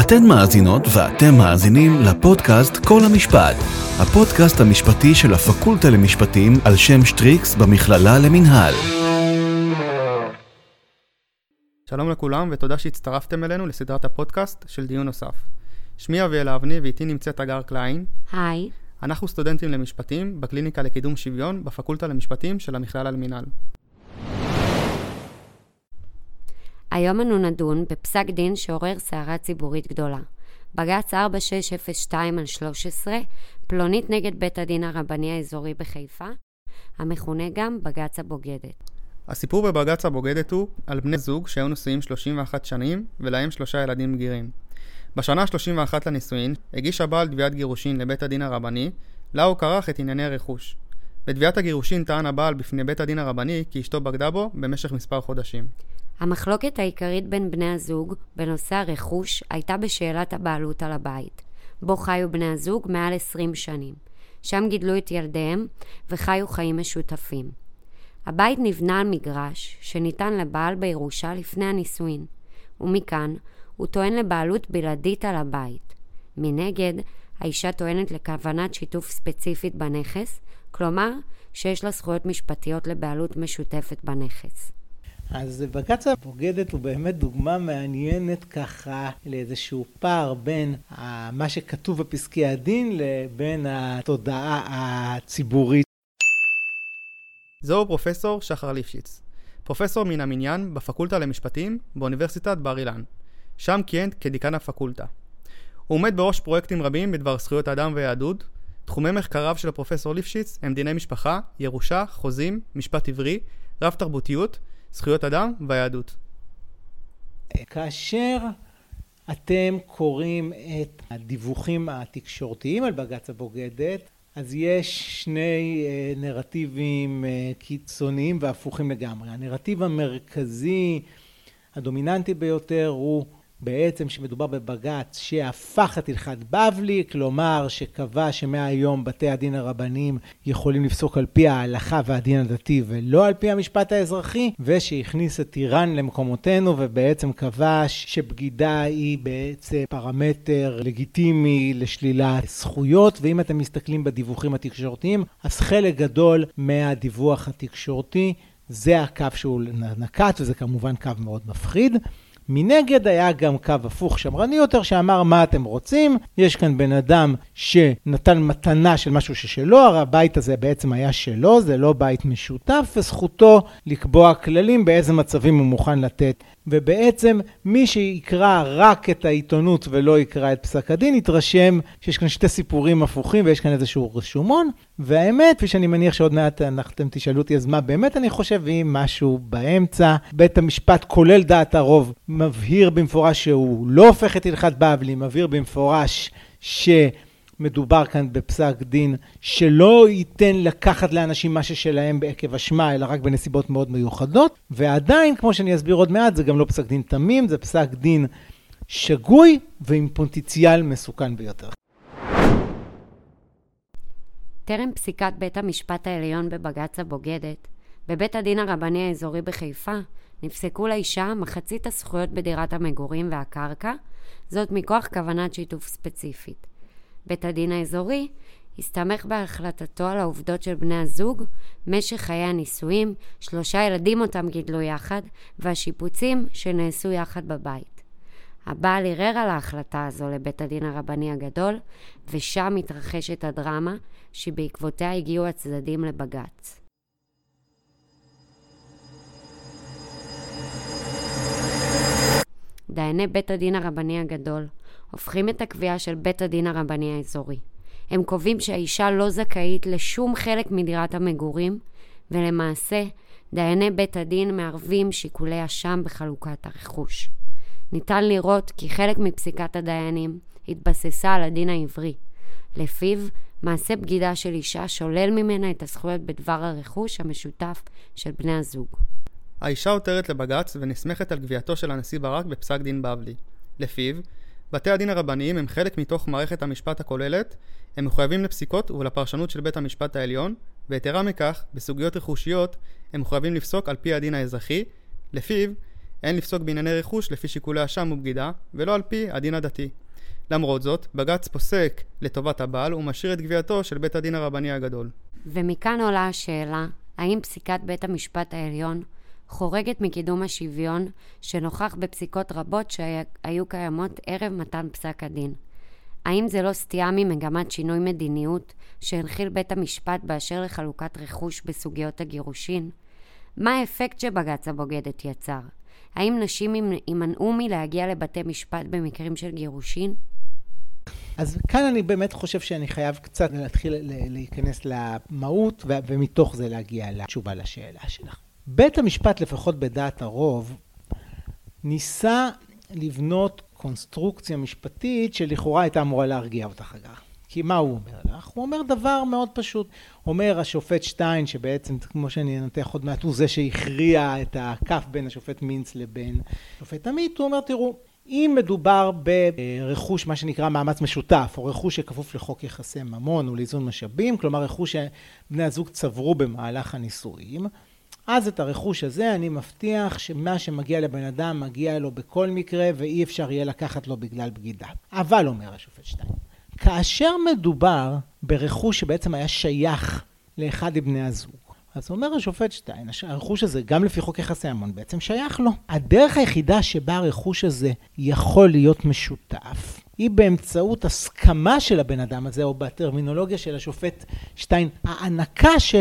אתן מאזינות ואתם מאזינים לפודקאסט כל המשפט, הפודקאסט המשפטי של הפקולטה למשפטים על שם שטריקס במכללה למינהל. שלום לכולם ותודה שהצטרפתם אלינו לסדרת הפודקאסט של דיון נוסף. שמי אביאל אבני ואיתי נמצאת הגר קליין. היי. אנחנו סטודנטים למשפטים בקליניקה לקידום שוויון בפקולטה למשפטים של המכללה למינהל. היום אנו נדון בפסק דין שעורר סערה ציבורית גדולה. בג"ץ 4602 על 13, פלונית נגד בית הדין הרבני האזורי בחיפה, המכונה גם בג"ץ הבוגדת. הסיפור בבג"ץ הבוגדת הוא על בני זוג שהיו נשואים 31 שנים ולהם שלושה ילדים בגירים. בשנה ה-31 לנישואין הגיש הבעל תביעת גירושין לבית הדין הרבני, לה הוא כרך את ענייני הרכוש. בתביעת הגירושין טען הבעל בפני בית הדין הרבני כי אשתו בגדה בו במשך מספר חודשים. המחלוקת העיקרית בין בני הזוג בנושא הרכוש הייתה בשאלת הבעלות על הבית, בו חיו בני הזוג מעל 20 שנים. שם גידלו את ילדיהם וחיו חיים משותפים. הבית נבנה על מגרש שניתן לבעל בירושה לפני הנישואין, ומכאן הוא טוען לבעלות בלעדית על הבית. מנגד, האישה טוענת לכוונת שיתוף ספציפית בנכס, כלומר שיש לה זכויות משפטיות לבעלות משותפת בנכס. אז בג"ץ הבוגדת הוא באמת דוגמה מעניינת ככה לאיזשהו פער בין מה שכתוב בפסקי הדין לבין התודעה הציבורית. זהו פרופסור שחר ליפשיץ, פרופסור מן המניין בפקולטה למשפטים באוניברסיטת בר אילן. שם כיהן כדיקן הפקולטה. הוא עומד בראש פרויקטים רבים בדבר זכויות אדם ויהדות. תחומי מחקריו של הפרופסור ליפשיץ הם דיני משפחה, ירושה, חוזים, משפט עברי, רב תרבותיות, זכויות אדם והיהדות. כאשר אתם קוראים את הדיווחים התקשורתיים על בג"ץ הבוגדת, אז יש שני אה, נרטיבים אה, קיצוניים והפוכים לגמרי. הנרטיב המרכזי, הדומיננטי ביותר, הוא בעצם שמדובר בבג"ץ שהפך את הלכת בבלי, כלומר שקבע שמהיום בתי הדין הרבניים יכולים לפסוק על פי ההלכה והדין הדתי ולא על פי המשפט האזרחי, ושהכניס את איראן למקומותינו ובעצם קבע שבגידה היא בעצם פרמטר לגיטימי לשלילת זכויות, ואם אתם מסתכלים בדיווחים התקשורתיים, אז חלק גדול מהדיווח התקשורתי זה הקו שהוא נקט, וזה כמובן קו מאוד מפחיד. מנגד היה גם קו הפוך שמרני יותר שאמר מה אתם רוצים, יש כאן בן אדם שנתן מתנה של משהו ששלו, הרי הבית הזה בעצם היה שלו, זה לא בית משותף, וזכותו לקבוע כללים באיזה מצבים הוא מוכן לתת ובעצם מי שיקרא רק את העיתונות ולא יקרא את פסק הדין, יתרשם שיש כאן שתי סיפורים הפוכים ויש כאן איזשהו רשומון. והאמת, כפי שאני מניח שעוד מעט אתם תשאלו אותי, אז מה באמת אני חושב, אם משהו באמצע. בית המשפט, כולל דעת הרוב, מבהיר במפורש שהוא לא הופך את הלכת בבלי, מבהיר במפורש ש... מדובר כאן בפסק דין שלא ייתן לקחת לאנשים מה ששלהם בעקב אשמה, אלא רק בנסיבות מאוד מיוחדות, ועדיין, כמו שאני אסביר עוד מעט, זה גם לא פסק דין תמים, זה פסק דין שגוי ועם פוטנציאל מסוכן ביותר. טרם פסיקת בית המשפט העליון בבג"ץ הבוגדת, בבית הדין הרבני האזורי בחיפה נפסקו לאישה מחצית הזכויות בדירת המגורים והקרקע, זאת מכוח כוונת שיתוף ספציפית. בית הדין האזורי הסתמך בהחלטתו על העובדות של בני הזוג, משך חיי הנישואים, שלושה ילדים אותם גידלו יחד, והשיפוצים שנעשו יחד בבית. הבעל ערער על ההחלטה הזו לבית הדין הרבני הגדול, ושם מתרחשת הדרמה, שבעקבותיה הגיעו הצדדים לבג"ץ. דייני בית הדין הרבני הגדול הופכים את הקביעה של בית הדין הרבני האזורי. הם קובעים שהאישה לא זכאית לשום חלק מדירת המגורים, ולמעשה דייני בית הדין מערבים שיקולי אשם בחלוקת הרכוש. ניתן לראות כי חלק מפסיקת הדיינים התבססה על הדין העברי, לפיו מעשה בגידה של אישה שולל ממנה את הזכויות בדבר הרכוש המשותף של בני הזוג. האישה עותרת לבג"ץ ונסמכת על גבייתו של הנשיא ברק בפסק דין בבלי. לפיו, בתי הדין הרבניים הם חלק מתוך מערכת המשפט הכוללת, הם מחויבים לפסיקות ולפרשנות של בית המשפט העליון, ויתרה מכך, בסוגיות רכושיות, הם מחויבים לפסוק על פי הדין האזרחי, לפיו, אין לפסוק בענייני רכוש לפי שיקולי אשם ובגידה, ולא על פי הדין הדתי. למרות זאת, בג"ץ פוסק לטובת הבעל ומשאיר את גבייתו של בית הדין הרבני הגדול. ומכאן עולה השאלה, האם פסיקת בית המשפט העליון חורגת מקידום השוויון שנוכח בפסיקות רבות שהיו קיימות ערב מתן פסק הדין? האם זה לא סטייה ממגמת שינוי מדיניות שהנחיל בית המשפט באשר לחלוקת רכוש בסוגיות הגירושין? מה האפקט שבג"ץ הבוגדת יצר? האם נשים יימנעו מלהגיע לבתי משפט במקרים של גירושין? אז כאן אני באמת חושב שאני חייב קצת להתחיל להיכנס למהות ומתוך זה להגיע לתשובה לשאלה שלך. בית המשפט, לפחות בדעת הרוב, ניסה לבנות קונסטרוקציה משפטית שלכאורה הייתה אמורה להרגיע אותך אגב. כי מה הוא אומר לך? הוא אומר דבר מאוד פשוט. אומר השופט שטיין, שבעצם, כמו שאני אנתח עוד מעט, הוא זה שהכריע את הכף בין השופט מינץ לבין השופט עמית, הוא אומר, תראו, אם מדובר ברכוש, מה שנקרא מאמץ משותף, או רכוש שכפוף לחוק יחסי ממון או לאיזון משאבים, כלומר רכוש שבני הזוג צברו במהלך הנישואים, אז את הרכוש הזה אני מבטיח שמה שמגיע לבן אדם מגיע לו בכל מקרה ואי אפשר יהיה לקחת לו בגלל בגידה. אבל אומר השופט שטיין, כאשר מדובר ברכוש שבעצם היה שייך לאחד מבני הזוג, אז אומר השופט שטיין, הרכוש הזה, גם לפי חוק יחסי המון, בעצם שייך לו. הדרך היחידה שבה הרכוש הזה יכול להיות משותף, היא באמצעות הסכמה של הבן אדם הזה, או בטרמינולוגיה של השופט שטיין, הענקה ש...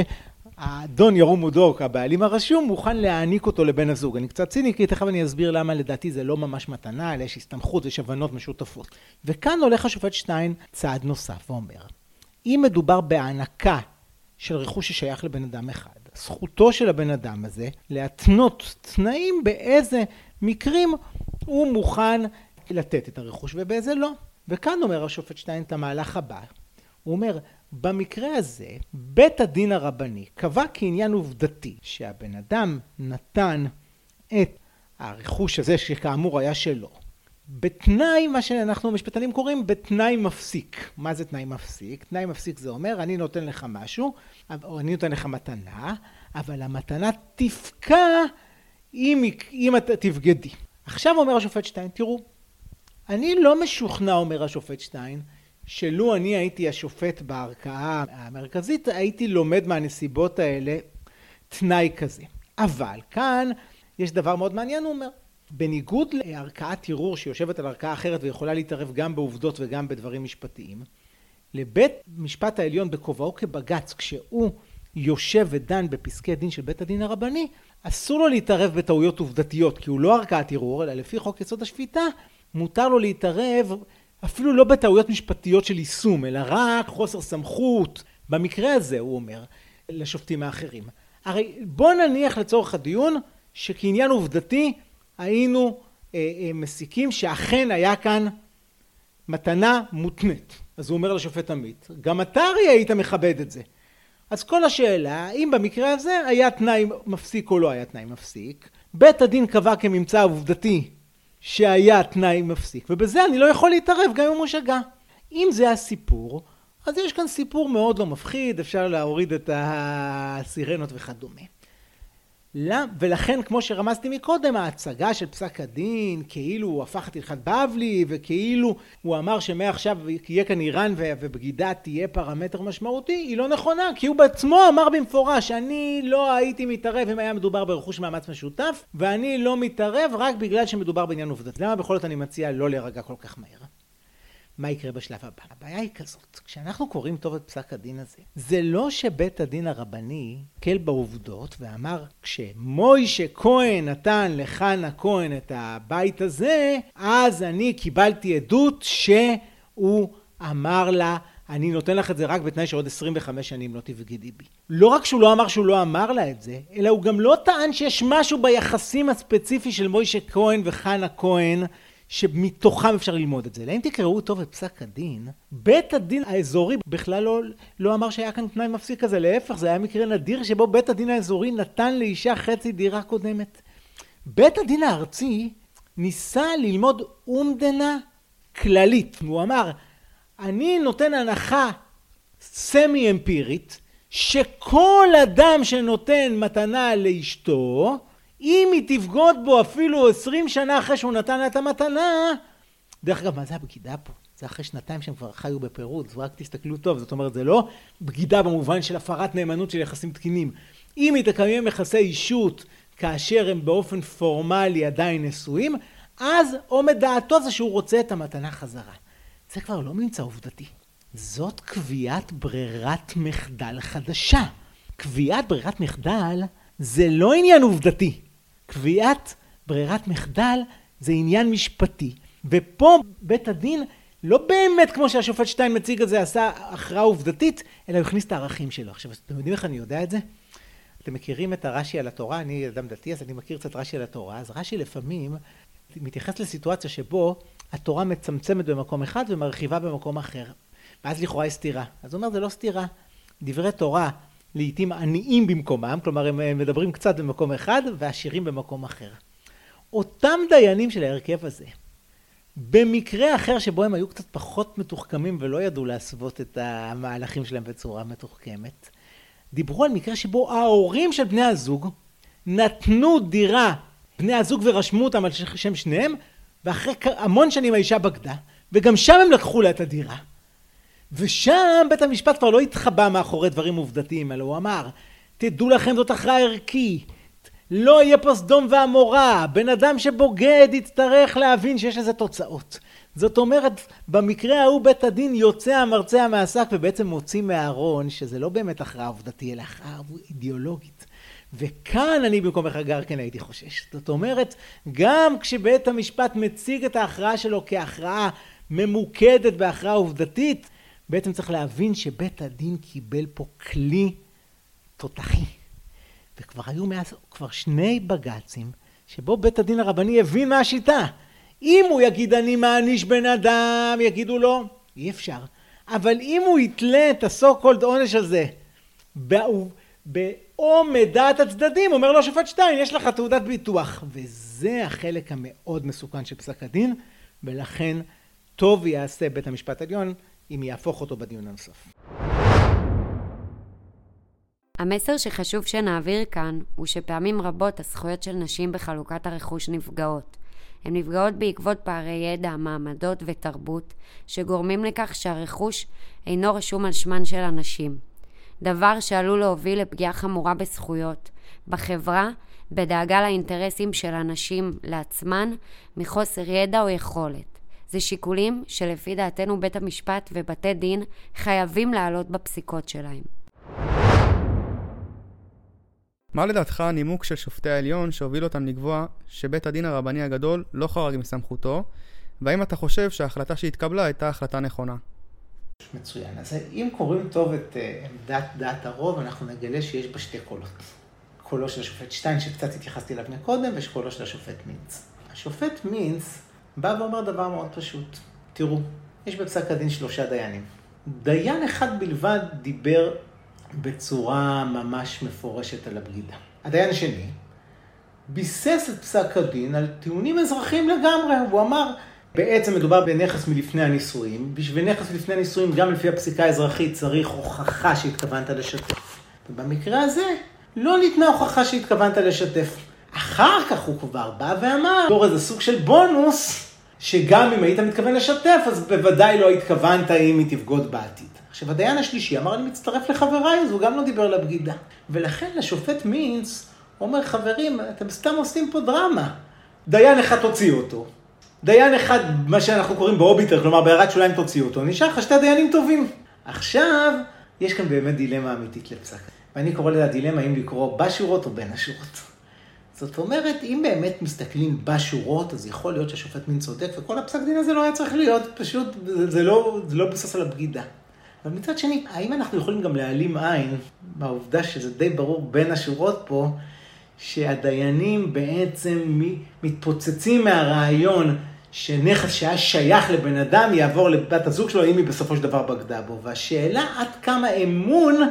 האדון ירום מודוק, הבעלים הרשום, מוכן להעניק אותו לבן הזוג. אני קצת ציני, כי תכף אני אסביר למה לדעתי זה לא ממש מתנה, אלא יש הסתמכות, יש הבנות משותפות. וכאן הולך השופט שטיין צעד נוסף ואומר, אם מדובר בהענקה של רכוש ששייך לבן אדם אחד, זכותו של הבן אדם הזה להתנות תנאים באיזה מקרים הוא מוכן לתת את הרכוש ובאיזה לא. וכאן אומר השופט שטיין את המהלך הבא. הוא אומר, במקרה הזה, בית הדין הרבני קבע כעניין עובדתי שהבן אדם נתן את הרכוש הזה שכאמור היה שלו בתנאי מה שאנחנו המשפטנים קוראים בתנאי מפסיק. מה זה תנאי מפסיק? תנאי מפסיק זה אומר אני נותן לך משהו או אני נותן לך מתנה אבל המתנה תפקע אם, אם אתה תבגדי. עכשיו אומר השופט שטיין תראו אני לא משוכנע אומר השופט שטיין שלו אני הייתי השופט בערכאה המרכזית, הייתי לומד מהנסיבות האלה תנאי כזה. אבל כאן יש דבר מאוד מעניין, הוא אומר. בניגוד לערכאת ערעור שיושבת על ערכאה אחרת ויכולה להתערב גם בעובדות וגם בדברים משפטיים, לבית משפט העליון בכובעו כבג"ץ, כשהוא יושב ודן בפסקי דין של בית הדין הרבני, אסור לו להתערב בטעויות עובדתיות, כי הוא לא ערכאת ערעור, אלא לפי חוק יסוד השפיטה, מותר לו להתערב אפילו לא בטעויות משפטיות של יישום, אלא רק חוסר סמכות. במקרה הזה, הוא אומר, לשופטים האחרים. הרי בוא נניח לצורך הדיון, שכעניין עובדתי היינו אה, אה, מסיקים שאכן היה כאן מתנה מותנית. אז הוא אומר לשופט עמית, גם אתה הרי היית מכבד את זה. אז כל השאלה, האם במקרה הזה היה תנאי מפסיק או לא היה תנאי מפסיק, בית הדין קבע כממצא עובדתי שהיה תנאי מפסיק, ובזה אני לא יכול להתערב גם אם הוא שגה. אם זה הסיפור, אז יש כאן סיפור מאוד לא מפחיד, אפשר להוריד את הסירנות וכדומה. ולכן, כמו שרמזתי מקודם, ההצגה של פסק הדין, כאילו הוא הפך את הלכת בבלי, וכאילו הוא אמר שמעכשיו יהיה כאן איראן ובגידה תהיה פרמטר משמעותי, היא לא נכונה, כי הוא בעצמו אמר במפורש, אני לא הייתי מתערב אם היה מדובר ברכוש מאמץ משותף, ואני לא מתערב רק בגלל שמדובר בעניין עובדתי. למה בכל זאת אני מציע לא להירגע כל כך מהר? מה יקרה בשלב הבא. הבעיה היא כזאת, כשאנחנו קוראים טוב את פסק הדין הזה, זה לא שבית הדין הרבני הקל בעובדות ואמר, כשמוישה כהן נתן לחנה כהן את הבית הזה, אז אני קיבלתי עדות שהוא אמר לה, אני נותן לך את זה רק בתנאי שעוד 25 שנים לא תבגדי בי. לא רק שהוא לא אמר שהוא לא אמר לה את זה, אלא הוא גם לא טען שיש משהו ביחסים הספציפי של מוישה כהן וחנה כהן שמתוכם אפשר ללמוד את זה. אלא אם תקראו טוב את פסק הדין, בית הדין האזורי בכלל לא, לא אמר שהיה כאן תנאי מפסיק כזה, להפך, זה היה מקרה נדיר שבו בית הדין האזורי נתן לאישה חצי דירה קודמת. בית הדין הארצי ניסה ללמוד אומדנה כללית. הוא אמר, אני נותן הנחה סמי אמפירית, שכל אדם שנותן מתנה לאשתו, אם היא תבגוד בו אפילו 20 שנה אחרי שהוא נתן לה את המתנה, דרך אגב, מה זה הבגידה פה? זה אחרי שנתיים שהם כבר חיו בפירוד, אז רק תסתכלו טוב, זאת אומרת, זה לא בגידה במובן של הפרת נאמנות של יחסים תקינים. אם היא תקיים יחסי אישות כאשר הם באופן פורמלי עדיין נשואים, אז עומד דעתו זה שהוא רוצה את המתנה חזרה. זה כבר לא ממצא עובדתי. זאת קביעת ברירת מחדל חדשה. קביעת ברירת מחדל זה לא עניין עובדתי. קביעת ברירת מחדל זה עניין משפטי. ופה בית הדין לא באמת כמו שהשופט שטיין מציג את זה עשה הכרעה עובדתית, אלא הוא הכניס את הערכים שלו. עכשיו, אתם יודעים איך אני יודע את זה? אתם מכירים את הרש"י על התורה, אני אדם דתי אז אני מכיר קצת רש"י על התורה, אז רש"י לפעמים מתייחס לסיטואציה שבו התורה מצמצמת במקום אחד ומרחיבה במקום אחר. ואז לכאורה יש סתירה. אז הוא אומר זה לא סתירה. דברי תורה לעיתים עניים במקומם, כלומר הם מדברים קצת במקום אחד ועשירים במקום אחר. אותם דיינים של ההרכב הזה, במקרה אחר שבו הם היו קצת פחות מתוחכמים ולא ידעו להסוות את המהלכים שלהם בצורה מתוחכמת, דיברו על מקרה שבו ההורים של בני הזוג נתנו דירה, בני הזוג ורשמו אותם על שם שניהם, ואחרי המון שנים האישה בגדה, וגם שם הם לקחו לה את הדירה. ושם בית המשפט כבר לא התחבא מאחורי דברים עובדתיים, אלא הוא אמר, תדעו לכם זאת הכרעה ערכית, לא יהיה פה סדום ועמורה, בן אדם שבוגד יצטרך להבין שיש לזה תוצאות. זאת אומרת, במקרה ההוא בית הדין יוצא המרצע מהשק ובעצם מוציא מהארון שזה לא באמת הכרעה עובדתי, אלא הכרעה אידיאולוגית. וכאן אני במקומך גר כן הייתי חושש. זאת אומרת, גם כשבית המשפט מציג את ההכרעה שלו כהכרעה ממוקדת בהכרעה עובדתית, בעצם צריך להבין שבית הדין קיבל פה כלי תותחי. וכבר היו מאז, כבר שני בג"צים, שבו בית הדין הרבני הבין מה השיטה. אם הוא יגיד אני מעניש בן אדם, יגידו לו, אי אפשר. אבל אם הוא יתלה את הסו קולד עונש הזה באומד דעת הצדדים, אומר לו השופט שטיין, יש לך תעודת ביטוח. וזה החלק המאוד מסוכן של פסק הדין, ולכן טוב יעשה בית המשפט העליון אם יהפוך אותו בדיון הנוסף. המסר שחשוב שנעביר כאן הוא שפעמים רבות הזכויות של נשים בחלוקת הרכוש נפגעות. הן נפגעות בעקבות פערי ידע, מעמדות ותרבות, שגורמים לכך שהרכוש אינו רשום על שמן של הנשים. דבר שעלול להוביל לפגיעה חמורה בזכויות, בחברה, בדאגה לאינטרסים של הנשים לעצמן, מחוסר ידע או יכולת. זה שיקולים שלפי דעתנו בית המשפט ובתי דין חייבים להעלות בפסיקות שלהם. מה לדעתך הנימוק של שופטי העליון שהוביל אותם לקבוע שבית הדין הרבני הגדול לא חרג מסמכותו, והאם אתה חושב שההחלטה שהתקבלה הייתה החלטה נכונה? מצוין. אז אם קוראים טוב את אה, עמדת דעת הרוב, אנחנו נגלה שיש בה שתי קולות. קולו של השופט שטיין, שקצת התייחסתי אליו מקודם, ויש קולו של השופט מינץ. השופט מינץ בא ואומר דבר מאוד פשוט. תראו, יש בפסק הדין שלושה דיינים. דיין אחד בלבד דיבר בצורה ממש מפורשת על הבגידה. הדיין השני ביסס את פסק הדין על טיעונים אזרחיים לגמרי. הוא אמר, בעצם מדובר בנכס מלפני הנישואים. בשביל נכס מלפני הנישואים, גם לפי הפסיקה האזרחית, צריך הוכחה שהתכוונת לשתף. ובמקרה הזה, לא ניתנה הוכחה שהתכוונת לשתף. אחר כך הוא כבר בא ואמר, בתור איזה סוג של בונוס, שגם אם היית מתכוון לשתף, אז בוודאי לא התכוונת אם היא תבגוד בעתיד. עכשיו, הדיין השלישי אמר, אני מצטרף לחבריי, אז הוא גם לא דיבר על הבגידה. ולכן לשופט מינץ, אומר, חברים, אתם סתם עושים פה דרמה. דיין אחד תוציא אותו. דיין אחד, מה שאנחנו קוראים באוביטר, כלומר בהערת שוליים תוציא אותו, נשאר לך שתי דיינים טובים. עכשיו, יש כאן באמת דילמה אמיתית לפסק. ואני קורא לזה הדילמה אם לקרוא בשורות או בין השורות. זאת אומרת, אם באמת מסתכלים בשורות, אז יכול להיות שהשופט מין צודק, וכל הפסק דין הזה לא היה צריך להיות, פשוט, זה לא, זה לא מבוסס על הבגידה. אבל מצד שני, האם אנחנו יכולים גם להעלים עין מהעובדה שזה די ברור בין השורות פה, שהדיינים בעצם מתפוצצים מהרעיון שנכס שהיה שייך לבן אדם יעבור לבת הזוג שלו, אם היא בסופו של דבר בגדה בו. והשאלה עד כמה אמון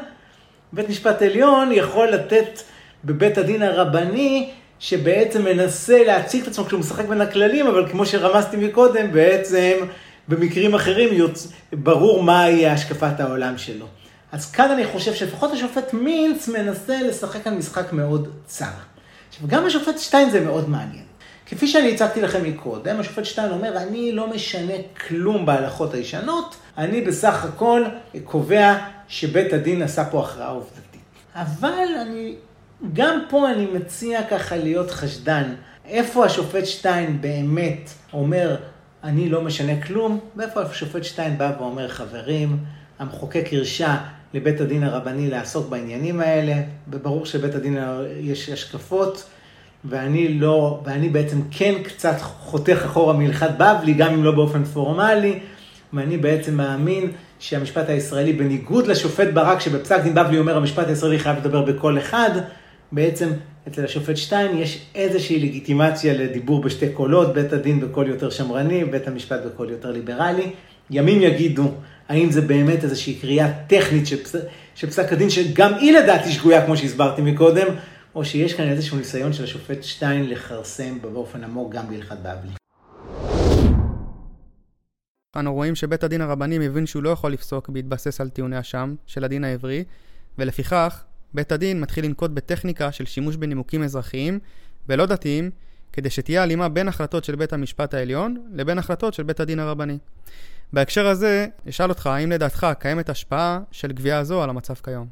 בית משפט עליון יכול לתת בבית הדין הרבני, שבעצם מנסה להציג את עצמו כשהוא משחק בין הכללים, אבל כמו שרמזתי מקודם, בעצם במקרים אחרים יוצ... ברור מהי השקפת העולם שלו. אז כאן אני חושב שלפחות השופט מינץ מנסה לשחק כאן משחק מאוד צר. עכשיו, גם השופט שטיין זה מאוד מעניין. כפי שאני הצגתי לכם מקודם, השופט שטיין אומר, אני לא משנה כלום בהלכות הישנות, אני בסך הכל קובע שבית הדין עשה פה הכרעה עובדתית. אבל אני, גם פה אני מציע ככה להיות חשדן. איפה השופט שטיין באמת אומר, אני לא משנה כלום, ואיפה השופט שטיין בא ואומר, חברים, המחוקק הרשה לבית הדין הרבני לעסוק בעניינים האלה, וברור שבית הדין יש השקפות, ואני לא, ואני בעצם כן קצת חותך אחורה מהלכת בבלי, גם אם לא באופן פורמלי, ואני בעצם מאמין שהמשפט הישראלי, בניגוד לשופט ברק, שבפסק דין בבלי אומר, המשפט הישראלי חייב לדבר בקול אחד, בעצם אצל השופט שטיין יש איזושהי לגיטימציה לדיבור בשתי קולות, בית הדין בקול יותר שמרני, בית המשפט בקול יותר ליברלי. ימים יגידו האם זה באמת איזושהי קריאה טכנית של, פס... של פסק הדין, שגם היא לדעתי שגויה, כמו שהסברתי מקודם, או שיש כאן איזשהו ניסיון של השופט שטיין לכרסם באופן עמוק גם בהלכת בבלי. אנו רואים שבית הדין הרבני מבין שהוא לא יכול לפסוק בהתבסס על טיעוני אשם של הדין העברי, ולפיכך בית הדין מתחיל לנקוט בטכניקה של שימוש בנימוקים אזרחיים ולא דתיים, כדי שתהיה הלימה בין החלטות של בית המשפט העליון לבין החלטות של בית הדין הרבני. בהקשר הזה, אשאל אותך, האם לדעתך קיימת השפעה של גבייה זו על המצב כיום?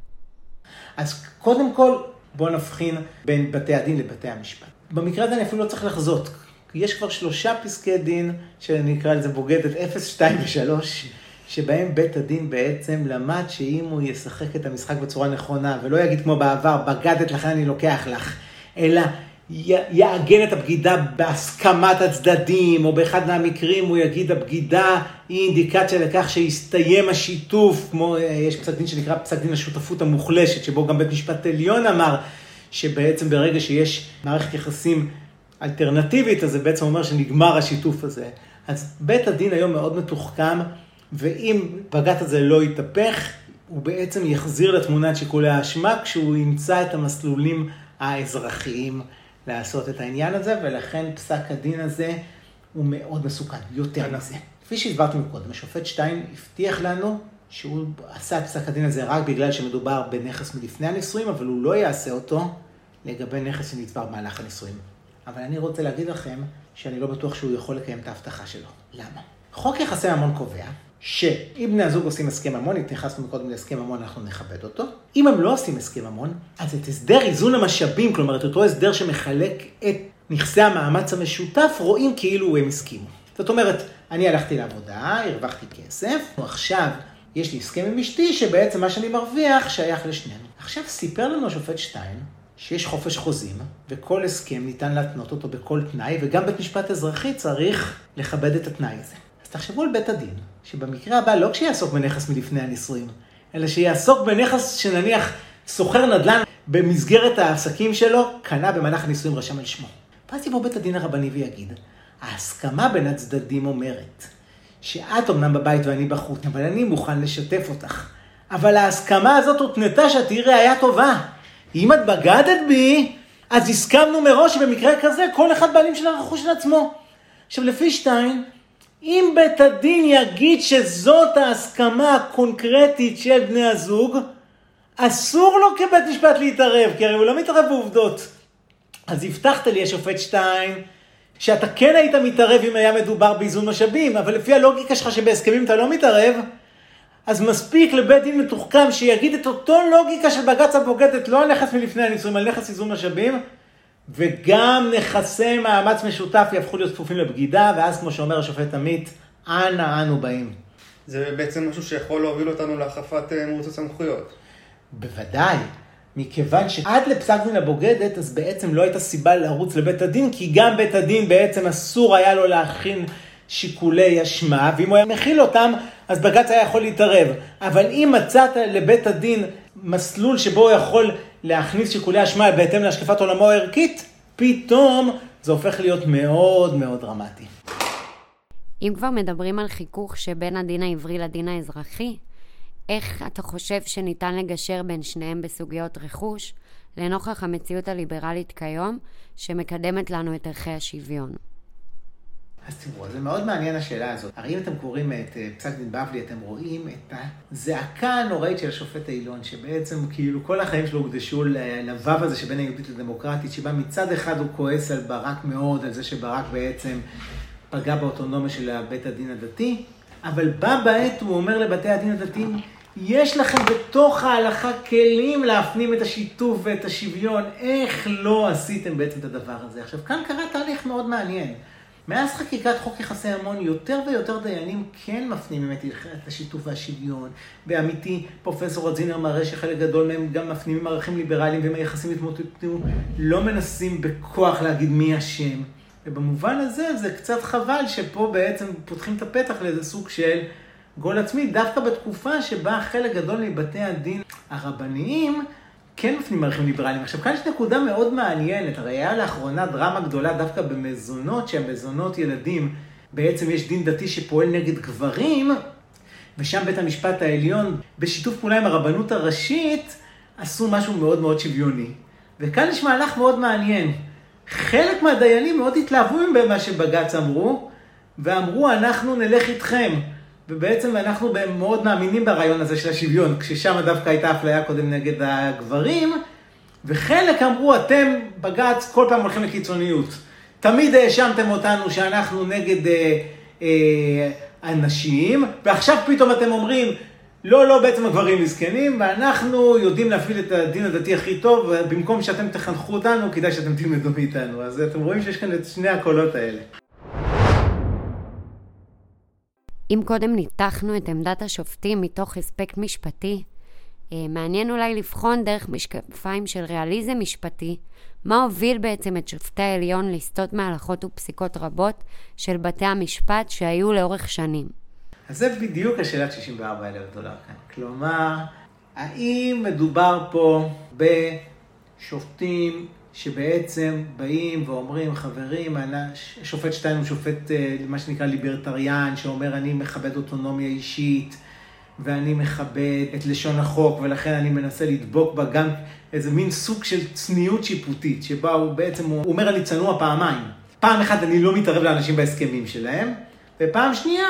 אז קודם כל, בואו נבחין בין בתי הדין לבתי המשפט. במקרה הזה אני אפילו לא צריך לחזות. יש כבר שלושה פסקי דין, שאני אקרא לזה בוגדת 0, 2 ו-3, שבהם בית הדין בעצם למד שאם הוא ישחק את המשחק בצורה נכונה, ולא יגיד כמו בעבר, בגדת לכן אני לוקח לך, אלא יעגן את הבגידה בהסכמת הצדדים, או באחד מהמקרים הוא יגיד הבגידה היא אינדיקציה לכך שהסתיים השיתוף, כמו יש פסק דין שנקרא פסק דין השותפות המוחלשת, שבו גם בית משפט עליון אמר שבעצם ברגע שיש מערכת יחסים אלטרנטיבית, אז זה בעצם אומר שנגמר השיתוף הזה. אז בית הדין היום מאוד מתוחכם, ואם בג"ץ הזה לא יתהפך, הוא בעצם יחזיר לתמונה את שיקולי האשמה כשהוא ימצא את המסלולים האזרחיים לעשות את העניין הזה, ולכן פסק הדין הזה הוא מאוד מסוכן, יותר מזה. כפי שהסברתי מקודם, השופט שטיין הבטיח לנו שהוא עשה את פסק הדין הזה רק בגלל שמדובר בנכס מלפני הנישואים, אבל הוא לא יעשה אותו לגבי נכס שנצבר במהלך הנישואים. אבל אני רוצה להגיד לכם שאני לא בטוח שהוא יכול לקיים את ההבטחה שלו. למה? חוק יחסי ממון קובע שאם בני הזוג עושים הסכם ממון, התייחסנו מקודם להסכם ממון, אנחנו נכבד אותו. אם הם לא עושים הסכם ממון, אז את הסדר איזון המשאבים, כלומר את אותו הסדר שמחלק את נכסי המאמץ המשותף, רואים כאילו הם הסכימו. זאת אומרת, אני הלכתי לעבודה, הרווחתי כסף, ועכשיו יש לי הסכם עם אשתי שבעצם מה שאני מרוויח שייך לשנינו. עכשיו סיפר לנו השופט שטיין שיש חופש חוזים, וכל הסכם ניתן להתנות אותו בכל תנאי, וגם בית משפט אזרחי צריך לכבד את התנאי הזה. אז תחשבו על בית הדין, שבמקרה הבא לא כשיעסוק בנכס מלפני הנישואים, אלא שיעסוק בנכס שנניח סוחר נדל"ן במסגרת העסקים שלו, קנה במהלך הנישואים רשם על שמו. ואז יבוא בית הדין הרבני ויגיד, ההסכמה בין הצדדים אומרת, שאת אמנם בבית ואני בחוץ, אבל אני מוכן לשתף אותך. אבל ההסכמה הזאת הותנתה שאת תהיי ראייה טובה. אם את בגדת בי, אז הסכמנו מראש שבמקרה כזה כל אחד בעלים של הרכוש של עצמו. עכשיו, לפי שטיין, אם בית הדין יגיד שזאת ההסכמה הקונקרטית של בני הזוג, אסור לו כבית משפט להתערב, כי הרי הוא לא מתערב בעובדות. אז הבטחת לי, השופט שטיין, שאתה כן היית מתערב אם היה מדובר באיזון משאבים, אבל לפי הלוגיקה שלך שבהסכמים אתה לא מתערב, אז מספיק לבית דין מתוחכם שיגיד את אותו לוגיקה של בג"ץ הבוגדת, לא על נכס מלפני הנישואים, על נכס איזון משאבים, וגם נכסי מאמץ משותף יהפכו להיות כפופים לבגידה, ואז כמו שאומר השופט עמית, אנה אנו באים. זה בעצם משהו שיכול להוביל אותנו להחלפת אה, מרוץ הסמכויות. בוודאי, מכיוון שעד לפסק דין הבוגדת, אז בעצם לא הייתה סיבה לרוץ לבית הדין, כי גם בית הדין בעצם אסור היה לו להכין שיקולי אשמה, ואם הוא היה מכיל אותם, אז בג"ץ היה יכול להתערב. אבל אם מצאת לבית הדין מסלול שבו הוא יכול להכניס שיקולי אשמה בהתאם להשקפת עולמו הערכית, פתאום זה הופך להיות מאוד מאוד דרמטי. אם כבר מדברים על חיכוך שבין הדין העברי לדין האזרחי, איך אתה חושב שניתן לגשר בין שניהם בסוגיות רכוש, לנוכח המציאות הליברלית כיום, שמקדמת לנו את ערכי השוויון? אז תראו, זה מאוד מעניין השאלה הזאת. הרי אם אתם קוראים את אה, פסק דין בבלי, אתם רואים את הזעקה הנוראית של השופט אילון, שבעצם כאילו כל החיים שלו הוקדשו לוו הזה שבין היהודית לדמוקרטית, שבה מצד אחד הוא כועס על ברק מאוד, על זה שברק בעצם פגע באוטונומיה של בית הדין הדתי, אבל בה בעת הוא אומר לבתי הדין הדתיים, יש לכם בתוך ההלכה כלים להפנים את השיתוף ואת השוויון, איך לא עשיתם בעצם את הדבר הזה? עכשיו, כאן קרה תהליך מאוד מעניין. מאז חקיקת חוק יחסי המון, יותר ויותר דיינים כן מפנימים את השיתוף והשוויון. באמיתי, פרופסור רזינר מראה שחלק גדול מהם גם מפנימים ערכים ליברליים והם היחסים התמוטטו, לא מנסים בכוח להגיד מי אשם. ובמובן הזה זה קצת חבל שפה בעצם פותחים את הפתח לאיזה סוג של גול עצמי, דווקא בתקופה שבה חלק גדול מבתי הדין הרבניים כן מפנים ערכים ליברליים. עכשיו, כאן יש נקודה מאוד מעניינת. הרי היה לאחרונה דרמה גדולה דווקא במזונות, שהן מזונות ילדים. בעצם יש דין דתי שפועל נגד גברים, ושם בית המשפט העליון, בשיתוף פעולה עם הרבנות הראשית, עשו משהו מאוד מאוד שוויוני. וכאן יש מהלך מאוד מעניין. חלק מהדיינים מאוד התלהבו ממה שבג"ץ אמרו, ואמרו, אנחנו נלך איתכם. ובעצם אנחנו מאוד מאמינים ברעיון הזה של השוויון, כששם דווקא הייתה אפליה קודם נגד הגברים, וחלק אמרו, אתם, בג"ץ, כל פעם הולכים לקיצוניות. תמיד האשמתם אותנו שאנחנו נגד אה, אה, הנשים, ועכשיו פתאום אתם אומרים, לא, לא, בעצם הגברים מסכנים, ואנחנו יודעים להפעיל את הדין הדתי הכי טוב, ובמקום שאתם תחנכו אותנו, כדאי שאתם תלמדו מאיתנו. אז אתם רואים שיש כאן את שני הקולות האלה. אם קודם ניתחנו את עמדת השופטים מתוך אספקט משפטי, אה, מעניין אולי לבחון דרך משקפיים של ריאליזם משפטי, מה הוביל בעצם את שופטי העליון לסטות מהלכות ופסיקות רבות של בתי המשפט שהיו לאורך שנים. אז זה בדיוק השאלת 64 אלף דולר כאן. כלומר, האם מדובר פה בשופטים שבעצם באים ואומרים, חברים, שופט שטיין הוא שופט, אה, מה שנקרא ליברטריאן, שאומר, אני מכבד אוטונומיה אישית, ואני מכבד את לשון החוק, ולכן אני מנסה לדבוק בה גם איזה מין סוג של צניעות שיפוטית, שבה הוא בעצם, הוא אומר, אני צנוע פעמיים. פעם אחת אני לא מתערב לאנשים בהסכמים שלהם, ופעם שנייה,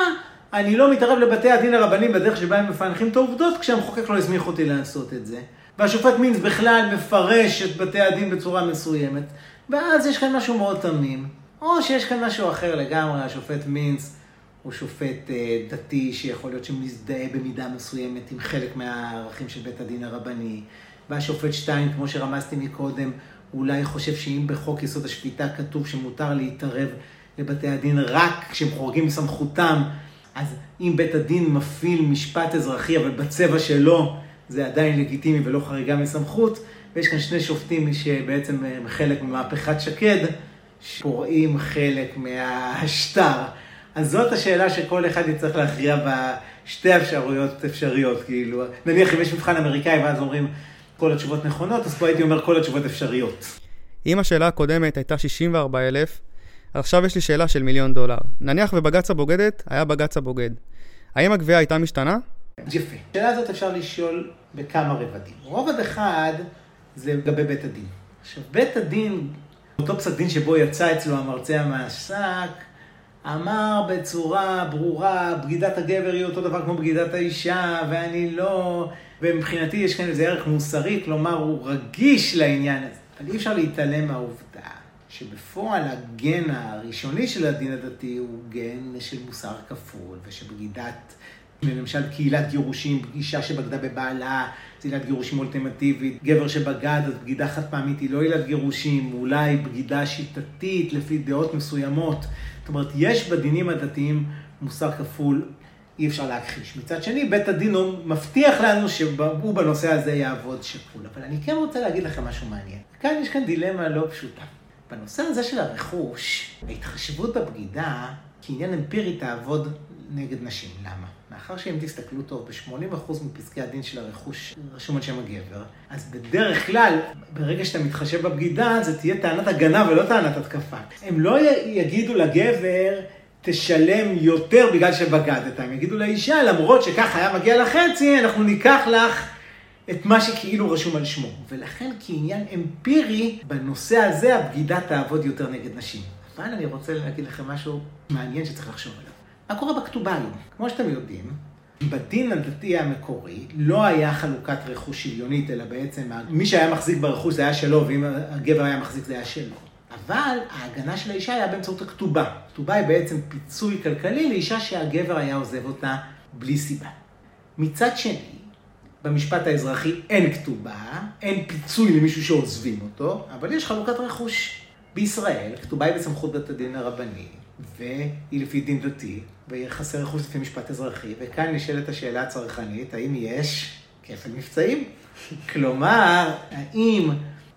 אני לא מתערב לבתי הדין הרבניים בדרך שבה הם מפענחים את העובדות, כשהמחוקק לא הסמיך אותי לעשות את זה. והשופט מינץ בכלל מפרש את בתי הדין בצורה מסוימת, ואז יש כאן משהו מאוד תמים. או שיש כאן משהו אחר לגמרי, השופט מינץ הוא שופט אה, דתי שיכול להיות שמזדהה במידה מסוימת עם חלק מהערכים של בית הדין הרבני, והשופט שטיין, כמו שרמזתי מקודם, אולי חושב שאם בחוק יסוד השפיטה כתוב שמותר להתערב לבתי הדין רק כשהם חורגים מסמכותם, אז אם בית הדין מפעיל משפט אזרחי, אבל בצבע שלו, זה עדיין לגיטימי ולא חריגה מסמכות, ויש כאן שני שופטים שבעצם הם חלק ממהפכת שקד, שפורעים חלק מהשטר. אז זאת השאלה שכל אחד יצטרך להכריע בשתי אפשרויות אפשריות, כאילו, נניח אם יש מבחן אמריקאי ואז אומרים כל התשובות נכונות, אז פה הייתי אומר כל התשובות אפשריות. אם השאלה הקודמת הייתה 64,000, עכשיו יש לי שאלה של מיליון דולר. נניח ובג"ץ הבוגדת היה בג"ץ הבוגד. האם הגבייה הייתה משתנה? יפה. השאלה הזאת אפשר לשאול בכמה רבדים. רובד אחד זה לגבי בית הדין. עכשיו, בית הדין, אותו פסק דין שבו יצא אצלו המרצה המעסק, אמר בצורה ברורה, בגידת הגבר היא אותו דבר כמו בגידת האישה, ואני לא... ומבחינתי יש כאן איזה ערך מוסרי, כלומר, הוא רגיש לעניין הזה. אבל אי אפשר להתעלם מהעובדה שבפועל הגן הראשוני של הדין הדתי הוא גן של מוסר כפול, ושבגידת למשל קהילת גירושים, אישה שבגדה בבעלה, זה עילת גירושים אולטימטיבית, גבר שבגד, אז בגידה חד פעמית היא לא עילת גירושים, אולי בגידה שיטתית לפי דעות מסוימות. זאת אומרת, יש בדינים הדתיים מוסר כפול, אי אפשר להכחיש. מצד שני, בית הדין הוא מבטיח לנו שהוא בנושא הזה יעבוד שקול. אבל אני כן רוצה להגיד לכם משהו מעניין. כאן יש כאן דילמה לא פשוטה. בנושא הזה של הרכוש, ההתחשבות בבגידה כעניין אמפירי תעבוד נגד נשים. למה? מאחר שאם תסתכלו טוב, ב-80% מפסקי הדין של הרכוש רשום על שם הגבר, אז בדרך כלל, ברגע שאתה מתחשב בבגידה, זה תהיה טענת הגנה ולא טענת התקפה. הם לא יגידו לגבר, תשלם יותר בגלל שבגדת. הם יגידו לאישה, למרות שכך היה מגיע לחצי, אנחנו ניקח לך את מה שכאילו רשום על שמו. ולכן כעניין אמפירי, בנושא הזה הבגידה תעבוד יותר נגד נשים. אבל אני רוצה להגיד לכם משהו מעניין שצריך לחשוב עליו. מה קורה בכתובה היום? כמו שאתם יודעים, בדין הדתי המקורי לא היה חלוקת רכוש שוויונית, אלא בעצם מי שהיה מחזיק ברכוש זה היה שלו, ואם הגבר היה מחזיק זה היה שלו. אבל ההגנה של האישה היה באמצעות הכתובה. כתובה היא בעצם פיצוי כלכלי לאישה שהגבר היה עוזב אותה בלי סיבה. מצד שני, במשפט האזרחי אין כתובה, אין פיצוי למישהו שעוזבים אותו, אבל יש חלוקת רכוש. בישראל, כתובה היא בסמכות בית הדין הרבני, והיא לפי דין דתי, ויחסי רכוש לפי משפט אזרחי, וכאן נשאלת השאלה הצרכנית, האם יש כפל מבצעים? כלומר, האם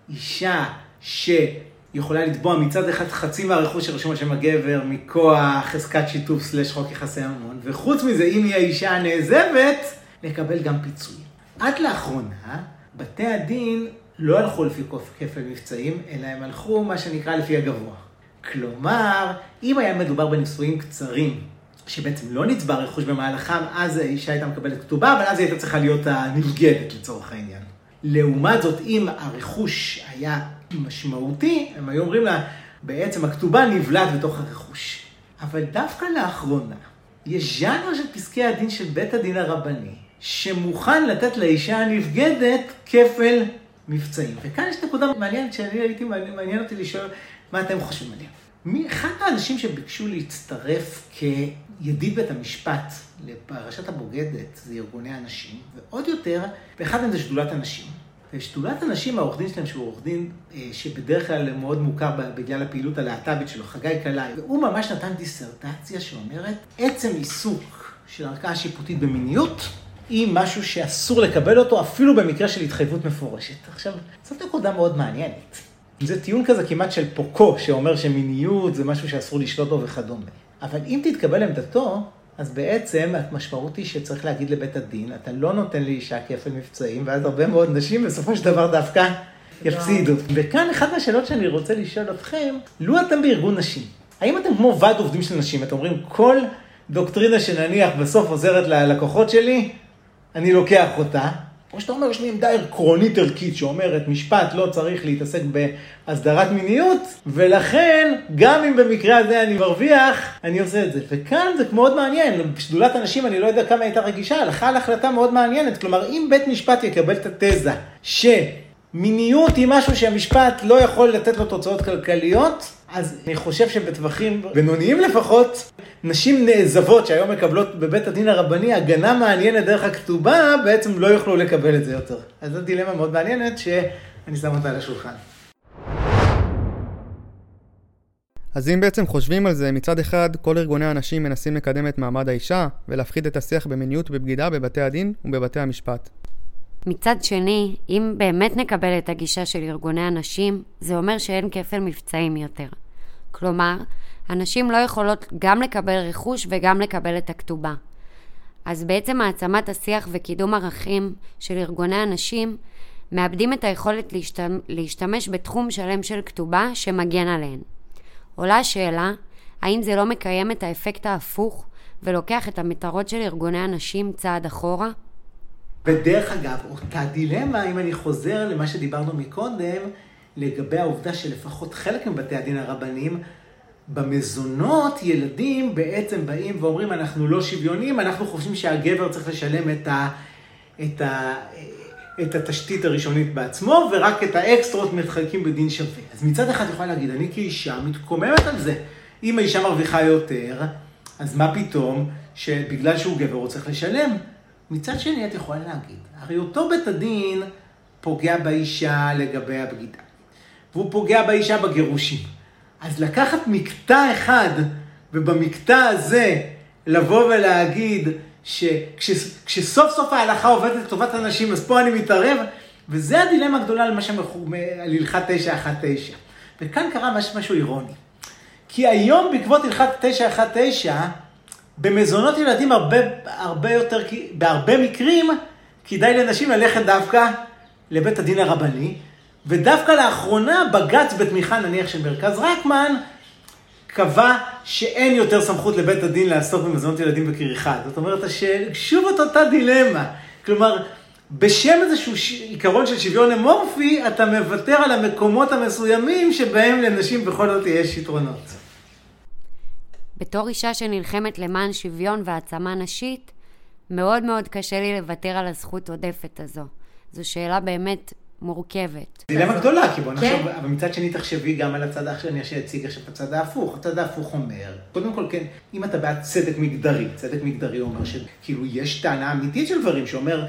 אישה שיכולה לתבוע מצד אחד חצי מהרכוש שרשום על שם הגבר מכוח חזקת שיתוף סלש חוק יחסי ממון, וחוץ מזה, אם היא האישה הנעזבת, לקבל גם פיצוי. עד לאחרונה, בתי הדין לא הלכו לפי כפל מבצעים, אלא הם הלכו מה שנקרא לפי הגבוה. כלומר, אם היה מדובר בנישואים קצרים, שבעצם לא נצבר רכוש במהלכם, אז האישה הייתה מקבלת כתובה, אבל אז היא הייתה צריכה להיות הנבגדת לצורך העניין. לעומת זאת, אם הרכוש היה משמעותי, הם היו אומרים לה, בעצם הכתובה נבלעת בתוך הרכוש. אבל דווקא לאחרונה, יש ז'אנר של פסקי הדין של בית הדין הרבני, שמוכן לתת לאישה הנבגדת כפל מבצעים. וכאן יש נקודה מעניינת שאני הייתי, מעניין אותי לשאול מה אתם חושבים עליה. מי אחד האנשים שביקשו להצטרף כידיד בית המשפט לפרשת הבוגדת זה ארגוני הנשים, ועוד יותר, ואחד מהם זה שדולת הנשים. ושדולת הנשים, העורך דין שלהם, שהוא עורך דין אה, שבדרך כלל מאוד מוכר בגלל הפעילות הלהט"בית שלו, חגי קלעי, והוא ממש נתן דיסרטציה שאומרת, עצם עיסוק של ערכאה שיפוטית במיניות, היא משהו שאסור לקבל אותו אפילו במקרה של התחייבות מפורשת. עכשיו, זאת נקודה מאוד מעניינת. זה טיעון כזה כמעט של פוקו, שאומר שמיניות זה משהו שאסור לשלוט בו וכדומה. אבל אם תתקבל עמדתו, אז בעצם המשמעות היא שצריך להגיד לבית הדין, אתה לא נותן לאישה כפל מבצעים, ואז הרבה מאוד נשים בסופו של דבר דווקא יפסידו. וכאן אחת מהשאלות שאני רוצה לשאול אתכם, לו אתם בארגון נשים, האם אתם כמו ועד עובדים של נשים, אתם אומרים כל דוקטרינה שנניח בסוף עוזרת ללקוחות שלי, אני לוקח אותה, או שאתה אומר, יש לי עמדה עקרונית ערכית שאומרת, משפט לא צריך להתעסק בהסדרת מיניות, ולכן, גם אם במקרה הזה אני מרוויח, אני עושה את זה. וכאן זה מאוד מעניין, בשדולת הנשים אני לא יודע כמה הייתה רגישה, הלכה על החלטה מאוד מעניינת. כלומר, אם בית משפט יקבל את התזה שמיניות היא משהו שהמשפט לא יכול לתת לו תוצאות כלכליות, אז אני חושב שבטווחים בינוניים לפחות, נשים נעזבות שהיום מקבלות בבית הדין הרבני הגנה מעניינת דרך הכתובה, בעצם לא יוכלו לקבל את זה יותר. אז זו דילמה מאוד מעניינת שאני שם אותה על השולחן. אז אם בעצם חושבים על זה, מצד אחד כל ארגוני הנשים מנסים לקדם את מעמד האישה ולהפחיד את השיח במיניות ובבגידה בבתי הדין ובבתי המשפט. מצד שני, אם באמת נקבל את הגישה של ארגוני הנשים, זה אומר שאין כפל מבצעים יותר. כלומר, הנשים לא יכולות גם לקבל רכוש וגם לקבל את הכתובה. אז בעצם העצמת השיח וקידום ערכים של ארגוני הנשים מאבדים את היכולת להשתמש, בתחום שלם של כתובה שמגן עליהן. עולה השאלה, האם זה לא מקיים את האפקט ההפוך ולוקח את המטרות של ארגוני הנשים צעד אחורה? ודרך אגב, אותה דילמה, אם אני חוזר למה שדיברנו מקודם, לגבי העובדה שלפחות חלק מבתי הדין הרבניים, במזונות ילדים בעצם באים ואומרים אנחנו לא שוויוניים, אנחנו חושבים שהגבר צריך לשלם את, ה, את, ה, את התשתית הראשונית בעצמו, ורק את האקסטרות מתחלקים בדין שווה. אז מצד אחד יכולה להגיד, אני כאישה מתקוממת על זה. אם האישה מרוויחה יותר, אז מה פתאום שבגלל שהוא גבר הוא צריך לשלם? מצד שני את יכולה להגיד, הרי אותו בית הדין פוגע באישה לגבי הבגידה. והוא פוגע באישה בגירושים. אז לקחת מקטע אחד, ובמקטע הזה לבוא ולהגיד שכשסוף סוף ההלכה עובדת לטובת הנשים, אז פה אני מתערב, וזה הדילמה הגדולה על מה שמכו... על הלכת 919. וכאן קרה משהו אירוני. כי היום בעקבות הלכת 919, במזונות ילדים הרבה, הרבה יותר, בהרבה מקרים, כדאי לנשים ללכת דווקא לבית הדין הרבני, ודווקא לאחרונה בג"ץ בתמיכה נניח של מרכז רקמן, קבע שאין יותר סמכות לבית הדין לעסוק במזונות ילדים בכריכה. זאת אומרת, שוב את אותה דילמה. כלומר, בשם איזשהו עיקרון של שוויון אמורפי, אתה מוותר על המקומות המסוימים שבהם לנשים בכל זאת יש יתרונות. בתור אישה שנלחמת למען שוויון והעצמה נשית, מאוד מאוד קשה לי לוותר על הזכות עודפת הזו. זו שאלה באמת מורכבת. דילמה גדולה, כי בוא כן. נחשוב, אבל מצד שני תחשבי גם על הצד האחר, אני אציג עכשיו את הצד ההפוך. הצד ההפוך אומר, קודם כל כן, אם אתה בעד צדק מגדרי, צדק מגדרי אומר שכאילו יש טענה אמיתית של דברים שאומר,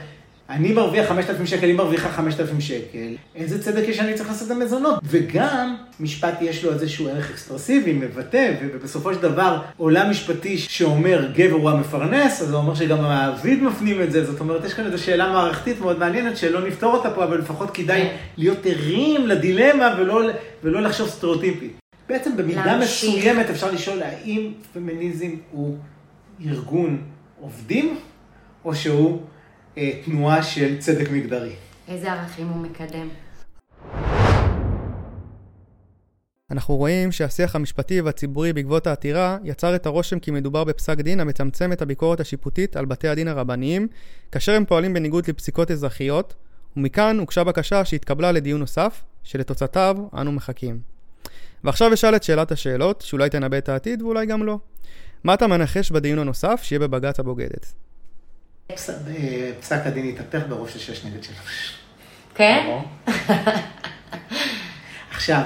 אני מרוויח 5,000 שקל, היא מרוויחה 5,000 שקל, איזה צדק יש שאני צריך לעשות את המזונות? וגם, משפט יש לו איזשהו ערך אקספרסיבי, מבטא, ובסופו של דבר, עולם משפטי שאומר גבר הוא המפרנס, אז זה אומר שגם המעביד מפנים את זה, זאת אומרת, יש כאן איזו שאלה מערכתית מאוד מעניינת, שלא נפתור אותה פה, אבל לפחות כדאי להיות ערים לדילמה ולא, ולא לחשוב סטריאוטיפית. בעצם במידה. מסוימת אפשר לשאול האם פמיניזם הוא ארגון עובדים, או שהוא תנועה של צדק מגדרי. איזה ערכים הוא מקדם? אנחנו רואים שהשיח המשפטי והציבורי בעקבות העתירה יצר את הרושם כי מדובר בפסק דין המצמצם את הביקורת השיפוטית על בתי הדין הרבניים, כאשר הם פועלים בניגוד לפסיקות אזרחיות, ומכאן הוגשה בקשה שהתקבלה לדיון נוסף, שלתוצאתיו אנו מחכים. ועכשיו אשאל את שאלת השאלות, שאולי תנבא את העתיד ואולי גם לא. מה אתה מנחש בדיון הנוסף שיהיה בבג"ץ הבוגדת? אה, פסק הדין התהפך ברוב של 6 נגד 3. כן? עכשיו,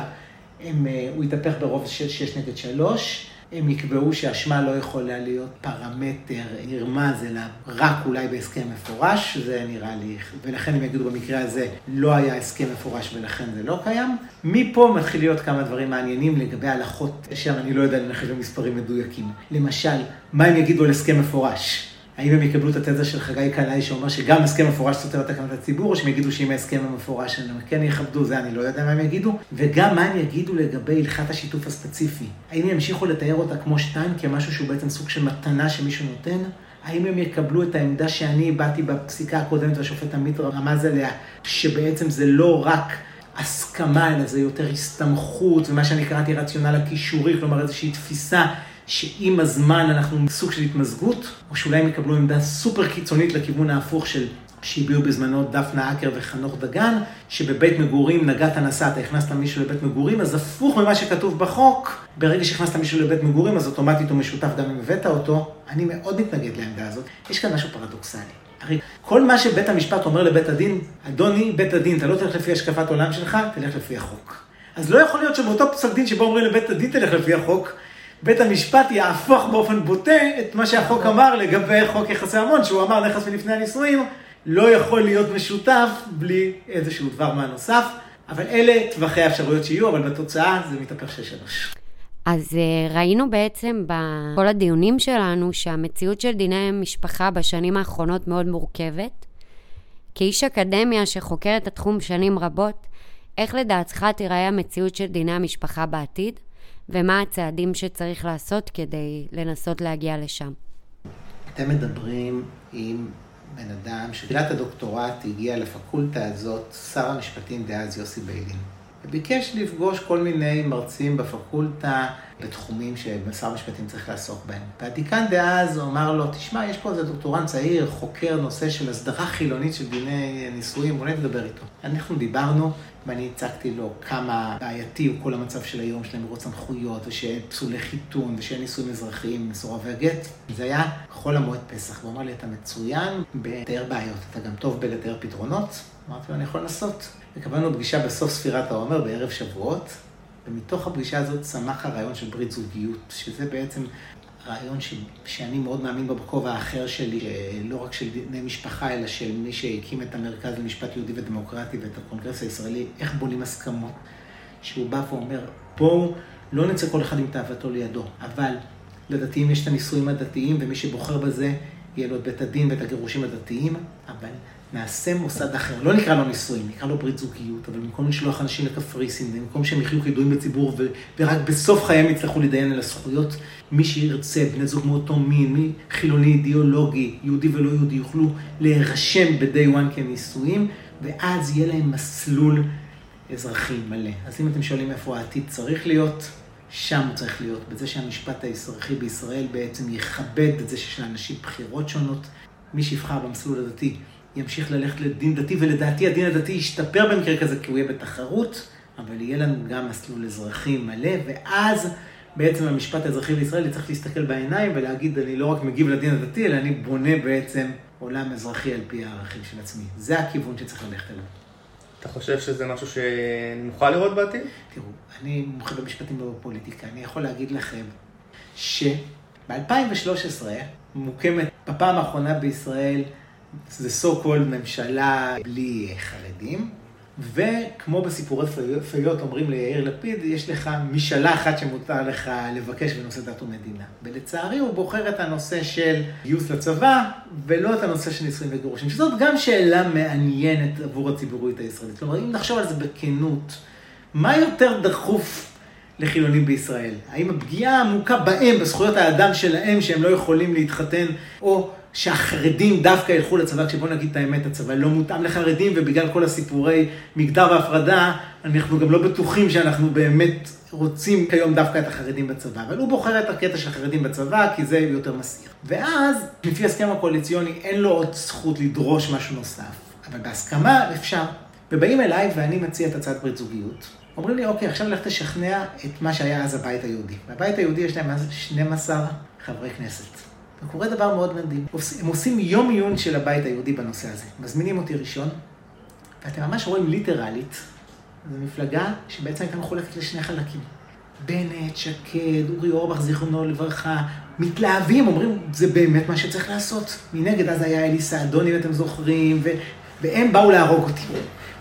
הם, אה, הוא התהפך ברוב של 6 נגד 3, הם יקבעו שאשמה לא יכולה להיות פרמטר נרמז, אלא רק אולי בהסכם מפורש, זה נראה לי, ולכן הם יגידו במקרה הזה לא היה הסכם מפורש ולכן זה לא קיים. מפה מתחיל להיות כמה דברים מעניינים לגבי הלכות, שם אני לא יודע לנחש במספרים מדויקים. למשל, מה הם יגידו על הסכם מפורש? האם הם יקבלו את התזה של חגי קנאי שאומר שגם הסכם מפורש סותר את תקנות הציבור, או שהם יגידו שאם ההסכם המפורש הם כן יכבדו, זה אני לא יודע מה הם יגידו, וגם מה הם יגידו לגבי הלכת השיתוף הספציפי. האם הם ימשיכו לתאר אותה כמו שתיים, כמשהו שהוא בעצם סוג של מתנה שמישהו נותן? האם הם יקבלו את העמדה שאני הבעתי בפסיקה הקודמת והשופט עמית רמז עליה, שבעצם זה לא רק הסכמה, אלא זה יותר הסתמכות, ומה שאני קראתי רציונל הקישורי, כלומר איזושהי תפיסה שעם הזמן אנחנו סוג של התמזגות, או שאולי הם יקבלו עמדה סופר קיצונית לכיוון ההפוך של שהביעו בזמנו דפנה אקר וחנוך דגן, שבבית מגורים נגעת נסעת, הכנסת מישהו לבית מגורים, אז הפוך ממה שכתוב בחוק, ברגע שהכנסת מישהו לבית מגורים, אז אוטומטית הוא משותף גם אם הבאת אותו. אני מאוד מתנגד לעמדה הזאת. יש כאן משהו פרדוקסלי. הרי כל מה שבית המשפט אומר לבית הדין, אדוני, בית הדין, אתה לא תלך לפי השקפת עולם שלך, תלך לפי החוק. אז לא יכול להיות שבאותו פסק דין שבו אומרים לבית הדין תלך לפי החוק, בית המשפט יהפוך באופן בוטה את מה שהחוק אמר לגבי חוק יחסי ממון, שהוא אמר נכס מלפני הנישואים, לא יכול להיות משותף בלי איזשהו דבר מה נוסף. אבל אלה טווחי האפשרויות שיהיו, אבל בתוצאה זה מתהפך שש שלוש. אז אה, ראינו בעצם בכל הדיונים שלנו שהמציאות של דיני משפחה בשנים האחרונות מאוד מורכבת. כאיש אקדמיה שחוקר את התחום שנים רבות, איך לדעתך תיראה המציאות של דיני המשפחה בעתיד, ומה הצעדים שצריך לעשות כדי לנסות להגיע לשם? אתם מדברים עם בן אדם שבתחילת הדוקטורט הגיע לפקולטה הזאת שר המשפטים דאז יוסי ביילין. וביקש לפגוש כל מיני מרצים בפקולטה בתחומים ששר המשפטים צריך לעסוק בהם. והדיקן דאז אמר לו, תשמע, יש פה איזה דוקטורנט צעיר, חוקר נושא של הסדרה חילונית של דיני נישואים, אולי תדבר איתו. אנחנו דיברנו, ואני הצגתי לו כמה בעייתי הוא כל המצב של היום, שלהם מרוץ סמכויות, ושאין פסולי חיתון, ושאין נישואים אזרחיים, מסורבי הגט. זה היה חול המועד פסח, והוא אמר לי, אתה מצוין בתאר בעיות, אתה גם טוב בלתאר פתרונות. אמרתי לו, אני יכול לנסות. וקבענו פגישה בסוף ספירת העומר בערב שבועות, ומתוך הפגישה הזאת צמח הרעיון של ברית זוגיות, שזה בעצם רעיון ש... שאני מאוד מאמין בו בכובע האחר שלי, לא רק של דיני משפחה, אלא של מי שהקים את המרכז למשפט יהודי ודמוקרטי ואת הקונגרס הישראלי, איך בונים הסכמות. שהוא בא ואומר, בואו לא נצא כל אחד עם תאוותו לידו, אבל לדתיים יש את הנישואים הדתיים, ומי שבוחר בזה, יהיה לו את בית הדין ואת הגירושים הדתיים, אבל נעשה מוסד אחר, לא נקרא לו נישואים, נקרא לו ברית זוגיות, אבל במקום לשלוח אנשים לקפריסין, במקום שהם יחיו כידועים בציבור, ו- ורק בסוף חייהם יצטרכו להתדיין על הזכויות, מי שירצה, בני זוג מאותו מין, מי חילוני אידיאולוגי, יהודי ולא יהודי, יוכלו להירשם ב-day one כנישואים, ואז יהיה להם מסלול אזרחי מלא. אז אם אתם שואלים איפה העתיד צריך להיות, שם הוא צריך להיות, בזה שהמשפט האזרחי בישראל בעצם יכבד את זה שיש לאנשים בחירות שונות. מי שיבחר במסלול הדתי ימשיך ללכת לדין דתי, ולדעתי הדין הדתי ישתפר במקרה כזה, כי הוא יהיה בתחרות, אבל יהיה לנו גם מסלול אזרחי מלא, ואז בעצם המשפט האזרחי בישראל צריך להסתכל בעיניים ולהגיד, אני לא רק מגיב לדין הדתי, אלא אני בונה בעצם עולם אזרחי על פי הערכים של עצמי. זה הכיוון שצריך ללכת אליו. אתה חושב שזה משהו שנוכל לראות בעתיד? תראו, אני מומחה במשפטים ובפוליטיקה, אני יכול להגיד לכם שב-2013 מוקמת בפעם האחרונה בישראל, זה so called ממשלה בלי חרדים, וכמו בסיפורי פיות אומרים ליאיר לפיד, יש לך משאלה אחת שמותר לך לבקש בנושא דת ומדינה. ולצערי הוא בוחר את הנושא של גיוס לצבא, ולא את הנושא של נישואים וגירושים, שזאת גם שאלה מעניינת עבור הציבורית הישראלית. כלומר, אם נחשוב על זה בכנות, מה יותר דחוף לחילונים בישראל? האם הפגיעה העמוקה בהם, בזכויות האדם שלהם, שהם לא יכולים להתחתן, או שהחרדים דווקא ילכו לצבא, כשבוא נגיד את האמת, הצבא לא מותאם לחרדים, ובגלל כל הסיפורי מגדר והפרדה, אנחנו גם לא בטוחים שאנחנו באמת רוצים כיום דווקא את החרדים בצבא. אבל הוא בוחר את הקטע של החרדים בצבא, כי זה יותר מסעיר. ואז, לפי הסכם הקואליציוני, אין לו עוד זכות לדרוש משהו נוסף. אבל בהסכמה אפשר. ובאים אליי ואני מציע את הצעת ברית זוגיות. אומרים לי, אוקיי, עכשיו לך תשכנע את מה שהיה אז הבית היהודי. והבית היהודי יש להם אז 12 חברי כנסת. וקורה דבר מאוד מדהים. הם עושים יום עיון של הבית היהודי בנושא הזה. מזמינים אותי ראשון, ואתם ממש רואים ליטרלית, זו מפלגה שבעצם הייתה מחולקת לשני חלקים. בנט, שקד, אורי אורבך, זיכרונו לברכה, מתלהבים, אומרים, זה באמת מה שצריך לעשות. מנגד, אז היה אלי סעדוני, אם אתם זוכרים, ו... והם באו להרוג אותי.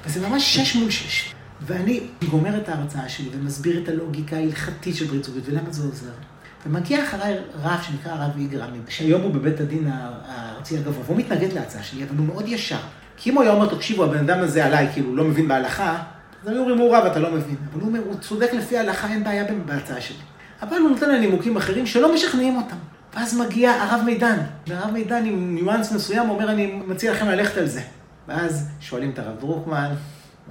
וזה ממש שש מול שש. ואני גומר את ההרצאה שלי ומסביר את הלוגיקה ההלכתית של ברית זוגיות, ולמה זה עוזר. ומגיע אחריי רב שנקרא הרב איגרם, שהיום הוא בבית הדין הארצי הגבוה, והוא מתנגד להצעה שלי, אבל הוא מאוד ישר. כי אם הוא היה אומר, תקשיבו, הבן אדם הזה עליי, כאילו, לא מבין בהלכה, אז היו אומרים, הוא רב, אתה לא מבין. אבל הוא אומר, הוא צודק לפי ההלכה, אין בעיה בהצעה שלי. אבל הוא נותן להם נימוקים אחרים שלא משכנעים אותם. ואז מגיע הרב מידן, והרב מידן עם ניואנס מסוים אומר, אני מציע לכם ללכת על זה. ואז שואלים את הרב דרוקמן,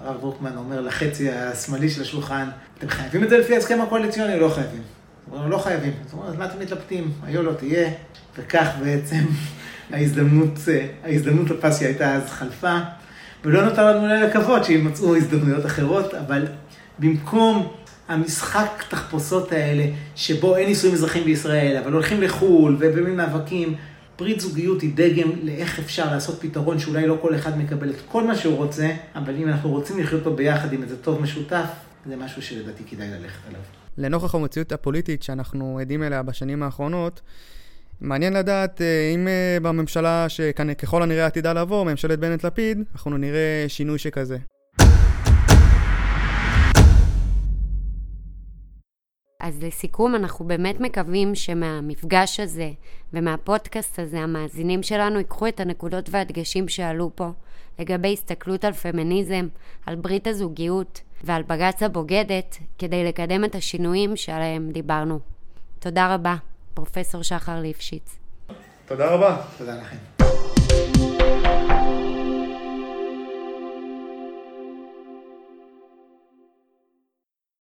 הרב דרוקמן אומר לחצי השמאלי של השולחן, אתם חייבים את זה לפי ההסכם הקואליציוני או לא חייבים? אמרנו, לא חייבים. אז אמרנו, אז מה אתם מתלבטים? היו לא תהיה, וכך בעצם ההזדמנות, ההזדמנות לפסי הייתה אז חלפה, ולא נותר לנו אולי לקוות שימצאו הזדמנויות אחרות, אבל במקום המשחק תחפושות האלה, שבו אין נישואים אזרחים בישראל, אבל הולכים לחו"ל ובמין מאבקים, ברית זוגיות היא דגם לאיך אפשר לעשות פתרון שאולי לא כל אחד מקבל את כל מה שהוא רוצה, אבל אם אנחנו רוצים לחיות פה ביחד עם איזה טוב משותף, זה משהו שלדעתי כדאי ללכת עליו. לנוכח המציאות הפוליטית שאנחנו עדים אליה בשנים האחרונות, מעניין לדעת אה, אם אה, בממשלה שככל הנראה עתידה לעבור, ממשלת בנט-לפיד, אנחנו נראה שינוי שכזה. אז לסיכום, אנחנו באמת מקווים שמהמפגש הזה ומהפודקאסט הזה, המאזינים שלנו ייקחו את הנקודות והדגשים שעלו פה לגבי הסתכלות על פמיניזם, על ברית הזוגיות ועל בג"ץ הבוגדת, כדי לקדם את השינויים שעליהם דיברנו. תודה רבה, פרופסור שחר ליפשיץ. תודה רבה. תודה לכם.